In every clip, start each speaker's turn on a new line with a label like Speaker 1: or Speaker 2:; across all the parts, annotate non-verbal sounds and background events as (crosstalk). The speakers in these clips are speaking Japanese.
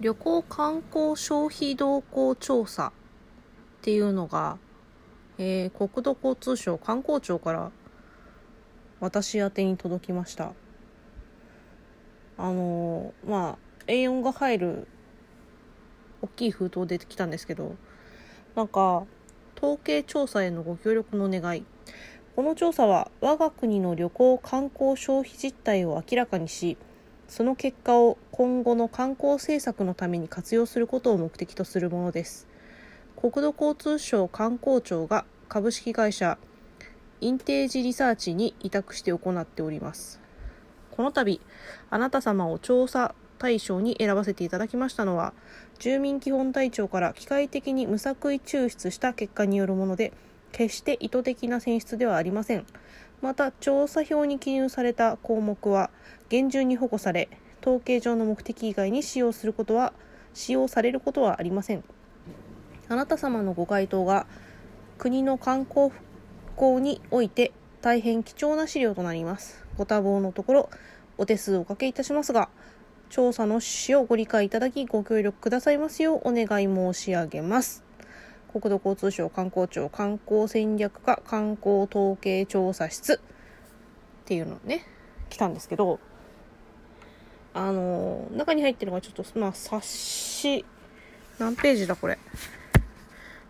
Speaker 1: 旅行観光消費動向調査っていうのが、えー、国土交通省観光庁から私宛に届きました。あのー、まあ A4 が入る大きい封筒出てきたんですけどなんか統計調査へのご協力の願い。この調査は我が国の旅行観光消費実態を明らかにしその結果を今後の観光政策のために活用することを目的とするものです。国土交通省観光庁が株式会社インテージリサーチに委託して行っております。この度あなた様を調査対象に選ばせていただきましたのは住民基本台帳から機械的に無作為抽出した結果によるもので決して意図的な選出ではありません。また調査票に記入された項目は厳重に保護され統計上の目的以外に使用することは使用されることはありません。あなた様のご回答が国の観光復興において大変貴重な資料となります。ご多忙のところお手数おかけいたしますが調査の趣旨をご理解いただきご協力くださいますようお願い申し上げます。国土交通省観光庁観光戦略課観光統計調査室っていうのね来たんですけどあの中に入ってるのがちょっとまあ冊子。何ページだこれ。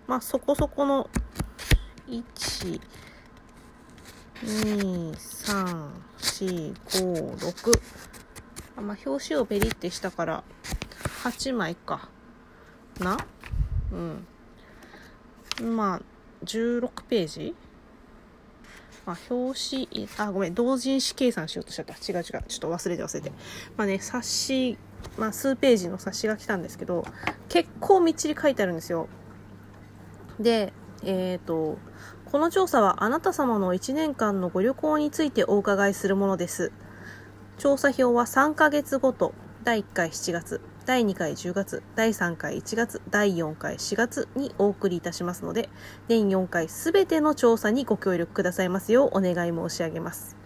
Speaker 1: まあそこそこの1 2 3 4 5 6あまあ表紙をベリってしたから8枚か。な？うん。まあ、16ページ？まあ、表紙、あ、ごめん、同人誌計算しようとしちゃった。違う違う。ちょっと忘れて忘れて。まあね、冊子、まあ、数ページの冊子が来たんですけど、結構みっちり書いてあるんですよ。で、えっ、ー、と、この調査はあなた様の1年間のご旅行についてお伺いするものです。調査票は3ヶ月ごと、第1回7月、第2回10月、第3回1月、第4回4月にお送りいたしますので、年4回すべての調査にご協力くださいますようお願い申し上げます。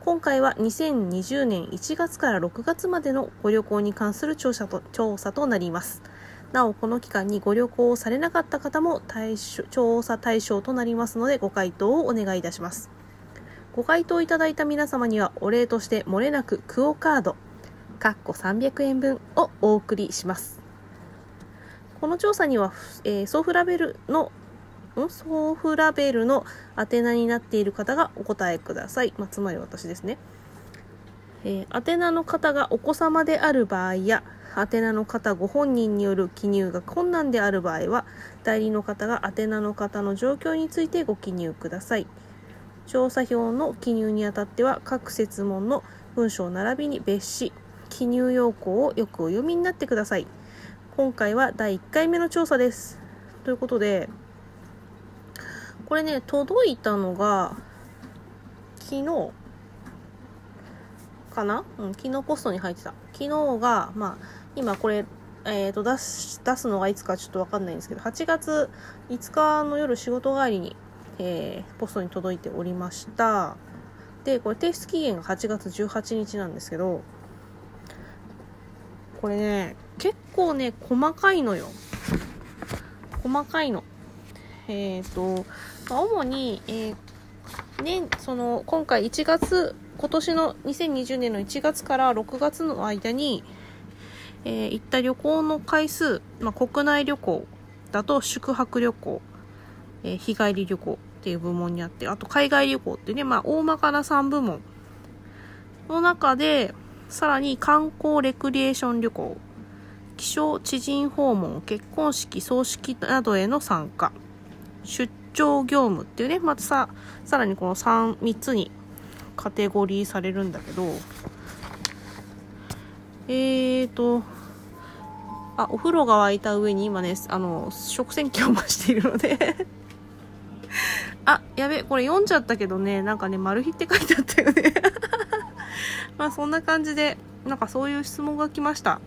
Speaker 1: 今回は2020年1月から6月までのご旅行に関する調査と調査となります。なお、この期間にご旅行をされなかった方も対象調査対象となりますので、ご回答をお願いいたします。ご回答いただいた皆様にはお礼として漏れなくクオカード、かっこ300円分をお送りします。この調査には、えー、ソーフラベルのん？ソーフラベルの宛名になっている方がお答えください。まあ、つまり私ですね。えー、宛名の方がお子様である場合や、宛名の方ご本人による記入が困難である場合は、代理の方が宛名の方の状況についてご記入ください。調査票の記入にあたっては、各設問の文章並びに別紙、記入要項をよくお読みになってください。今回は第1回目の調査です。ということで、これね、届いたのが、昨日、かな？うん、昨日ポストに入ってた。昨日が、まあ、今これ、えっ、ー、と、出す、出すのがいつかちょっとわかんないんですけど、8月5日の夜仕事帰りに、えー、ポストに届いておりました。で、これ提出期限が8月18日なんですけど、これね、結構ね、細かいのよ。細かいの。えっ、ー、と、まあ、主に、えー、ね、その、今回1月、今年の2020年の1月から6月の間に、えー、行った旅行の回数、まあ、国内旅行だと宿泊旅行、えー、日帰り旅行っていう部門にあって、あと海外旅行ってね、まあ、大まかな3部門の中で、さらに観光レクリエーション旅行、気象知人訪問、結婚式、葬式などへの参加、出張業務っていうね、またさ、さらにこの3、3つにカテゴリーされるんだけど、えーと、あ、お風呂が沸いた上に今ね、あの、食洗機を増しているので (laughs) あ、やべ、これ読んじゃったけどね、なんかね、マル秘って書いてあったよね。まあそんな感じで、なんかそういう質問が来ました。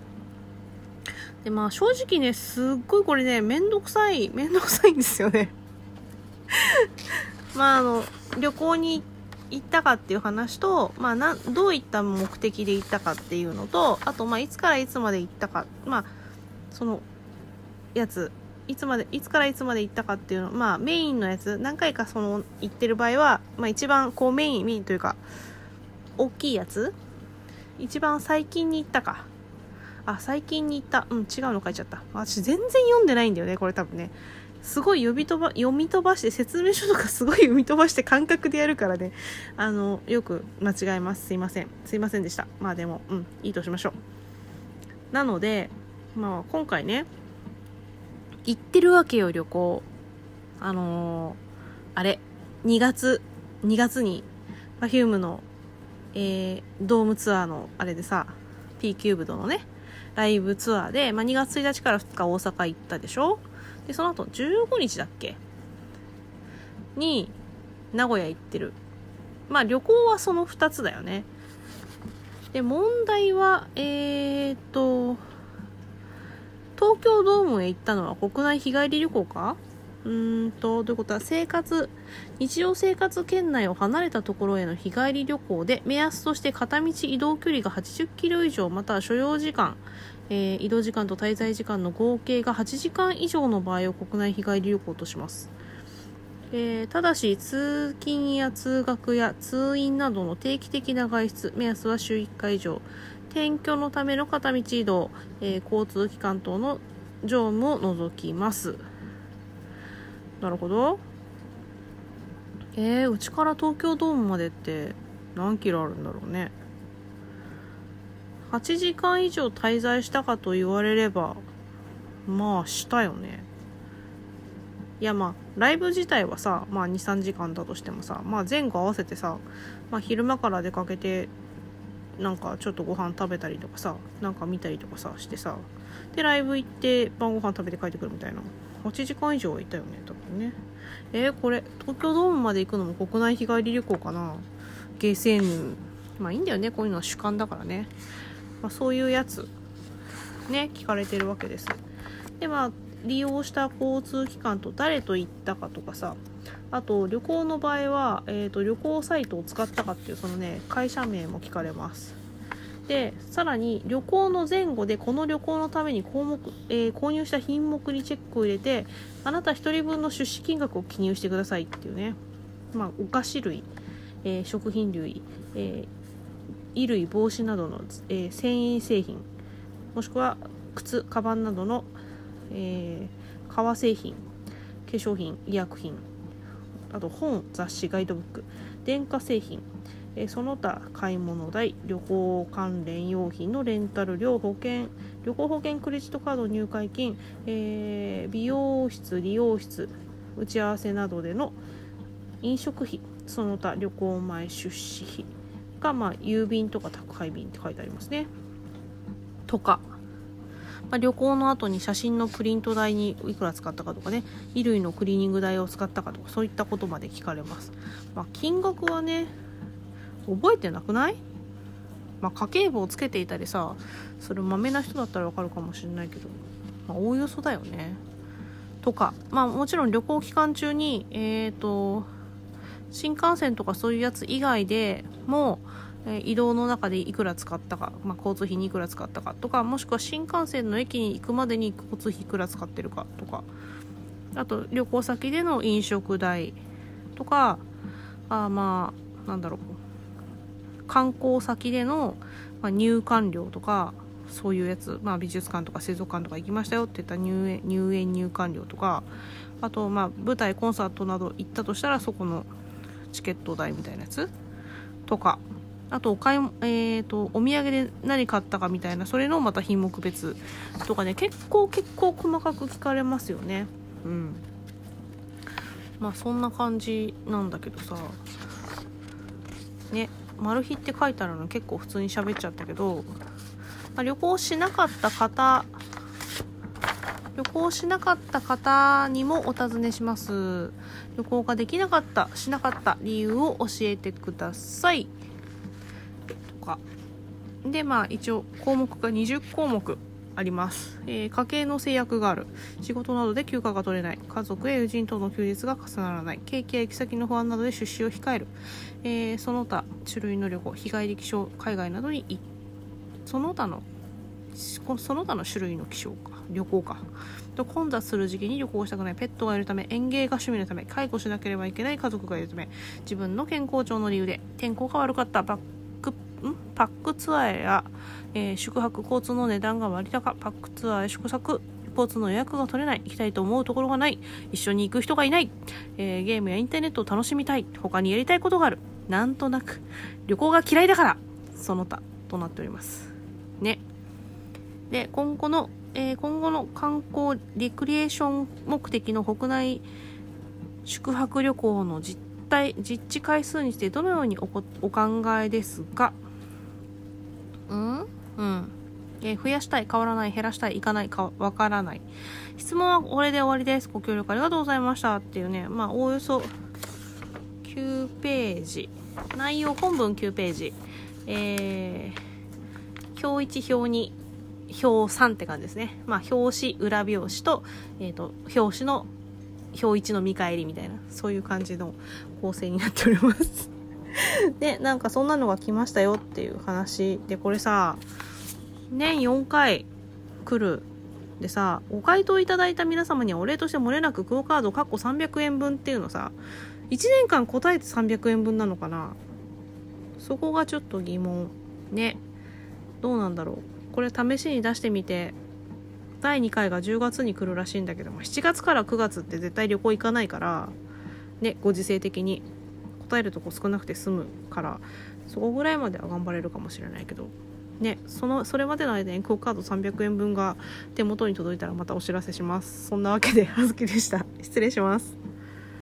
Speaker 1: で、まあ正直ね、すっごいこれね、めんどくさい、めんどくさいんですよね。(laughs) まああの、旅行に行ったかっていう話と、まあな、どういった目的で行ったかっていうのと、あとまあいつからいつまで行ったか、まあそのやついつまでいつからいつまで行ったかっていうのまあメインのやつ何回かその行ってる場合は、まあ、一番こうメインメインというか大きいやつ？一番最近に行ったか。あ最近に行った。うん違うの書いちゃった。私全然読んでないんだよねこれ多分ね。すごい読み飛ば読み飛ばして説明書とか (laughs) すごい読み飛ばして感覚でやるからね。あのよく間違えます。すいません。すいませんでした。まあでもうんいいとしましょう。なのでまあ今回ね行ってるわけよ旅行。あのー、あれ2月2月に Perfume の、えー、ドームツアーのあれでさ P キューブドのねライブツアーで、まあ、2月1日から2日大阪行ったでしょ？で、その後15日だっけ？に名古屋行ってる。まあ旅行はその2つだよね。で、問題は、えー、っと、東京ドームへ行ったのは国内日帰り旅行か？うんと、どういうこと？は生活、日常生活圏内を離れたところへの日帰り旅行で、目安として片道移動距離が80キロ以上、または所要時間、えー、移動時間と滞在時間の合計が8時間以上の場合を国内日帰り旅行とします。えー、ただし、通勤や通学や通院などの定期的な外出、目安は週1回以上、転居のための片道移動、えー、交通機関等の乗務を除きます。なるほど。えー、うちから東京ドームまでって何キロあるんだろうね。8時間以上滞在したかと言われればまあしたよね。いやまあライブ自体はさまあ23時間だとしてもさまあ前後合わせてさ、まあ、昼間から出かけてなんかちょっとご飯食べたりとかさなんか見たりとかさしてさでライブ行って晩ご飯食べて帰ってくるみたいな。8時間以上はいたよね多分ね。えー、これ東京ドームまで行くのも国内日帰り旅行かな。ゲーセンまあいいんだよねこういうのは主観だからね、まあ、そういうやつね聞かれてるわけです。でまあ利用した交通機関と誰と行ったかとかさあと旅行の場合は、えーと旅行サイトを使ったかっていうそのね会社名も聞かれます。でさらに旅行の前後でこの旅行のために項目、えー、購入した品目にチェックを入れてあなた1人分の出資金額を記入してくださいっていうね、まあ、お菓子類、えー、食品類、えー、衣類帽子などの、え繊維製品もしくは靴カバンなどの、え革製品化粧品医薬品あと本雑誌ガイドブック電化製品えその他買い物代旅行関連用品のレンタル料保険旅行保険クレジットカード入会金、えー、美容室理容室打ち合わせなどでの飲食費その他旅行前出資費が、まあ、郵便とか宅配便って書いてありますね。とか、まあ、旅行の後に写真のプリント代にいくら使ったかとかね衣類のクリーニング代を使ったかとかそういったことまで聞かれます、まあ、金額はね覚えてなくない？まあ、家計簿をつけていたりさそれまめな人だったらわかるかもしれないけど、まあ、おおよそだよね。とかまあもちろん旅行期間中にえっ、ー、と新幹線とかそういうやつ以外でも、移動の中でいくら使ったか、まあ、交通費にいくら使ったかとかもしくは新幹線の駅に行くまでに交通費いくら使ってるかとかあと旅行先での飲食代とかあまあなんだろう観光先での、入館料とかそういうやつ、まあ、美術館とか水族館とか行きましたよって言った入園入園入館料とかあとまあ舞台コンサートなど行ったとしたらそこのチケット代みたいなやつとか。あとお買い、えーと、お土産で何買ったかみたいなそれのまた品目別とかね結構結構細かく聞かれますよね。うん。まあそんな感じなんだけどさ。ねマル秘って書いてあるの結構普通に喋っちゃったけど、まあ、旅行しなかった方旅行しなかった方にもお尋ねします。旅行ができなかったしなかった理由を教えてください。か。でまあ一応項目が20項目あります、えー、家計の制約がある。仕事などで休暇が取れない。家族や友人との休日が重ならない。景気や行き先の不安などで出資を控える、えー、その他種類の旅行日帰り気象海外などにその他のその他の種類の気象か。旅行か。と混雑する時期に旅行したくない。ペットがいるため園芸が趣味のため介護しなければいけない家族がいるため自分の健康上の理由で天候が悪かった。バックんパックツアーや、えー、宿泊交通の値段が割高。パックツアーや宿泊交通の予約が取れない。行きたいと思うところがない。一緒に行く人がいない、えー、ゲームやインターネットを楽しみたい。他にやりたいことがある。なんとなく。旅行が嫌いだから。その他となっております。ね。で今後の、えー、今後の観光リクリエーション目的の国内宿泊旅行の実態実地回数にしてどのようにおお考えですかうんうんえ、増やしたい、変わらない、減らしたい、行かない、かわからない。質問はこれで終わりです。ご協力ありがとうございました。っていうね、まあ、おおよそ9ページ。内容、本文9ページ。えー、表1、表2、表3って感じですね。まあ、表紙、裏表紙と、えっ、ー、と、表紙の表1の見返りみたいな、そういう感じの構成になっております。で、(laughs) なんかそんなのが来ましたよっていう話で、これさ、年4回来るでさご回答いただいた皆様にはお礼として漏れなくクオカード括弧300円分っていうのさ1年間答えて300円分なのかな？そこがちょっと疑問。ね。どうなんだろう？これ試しに出してみて。第2回が10月に来るらしいんだけども7月から9月って絶対旅行行かないからねご時世的に。えるとこ少なくて済むからそこぐらいまでは頑張れるかもしれないけど。ね、そのそれまでの間にクオカード300円分が手元に届いたらまたお知らせします。そんなわけで葉月でした。失礼します。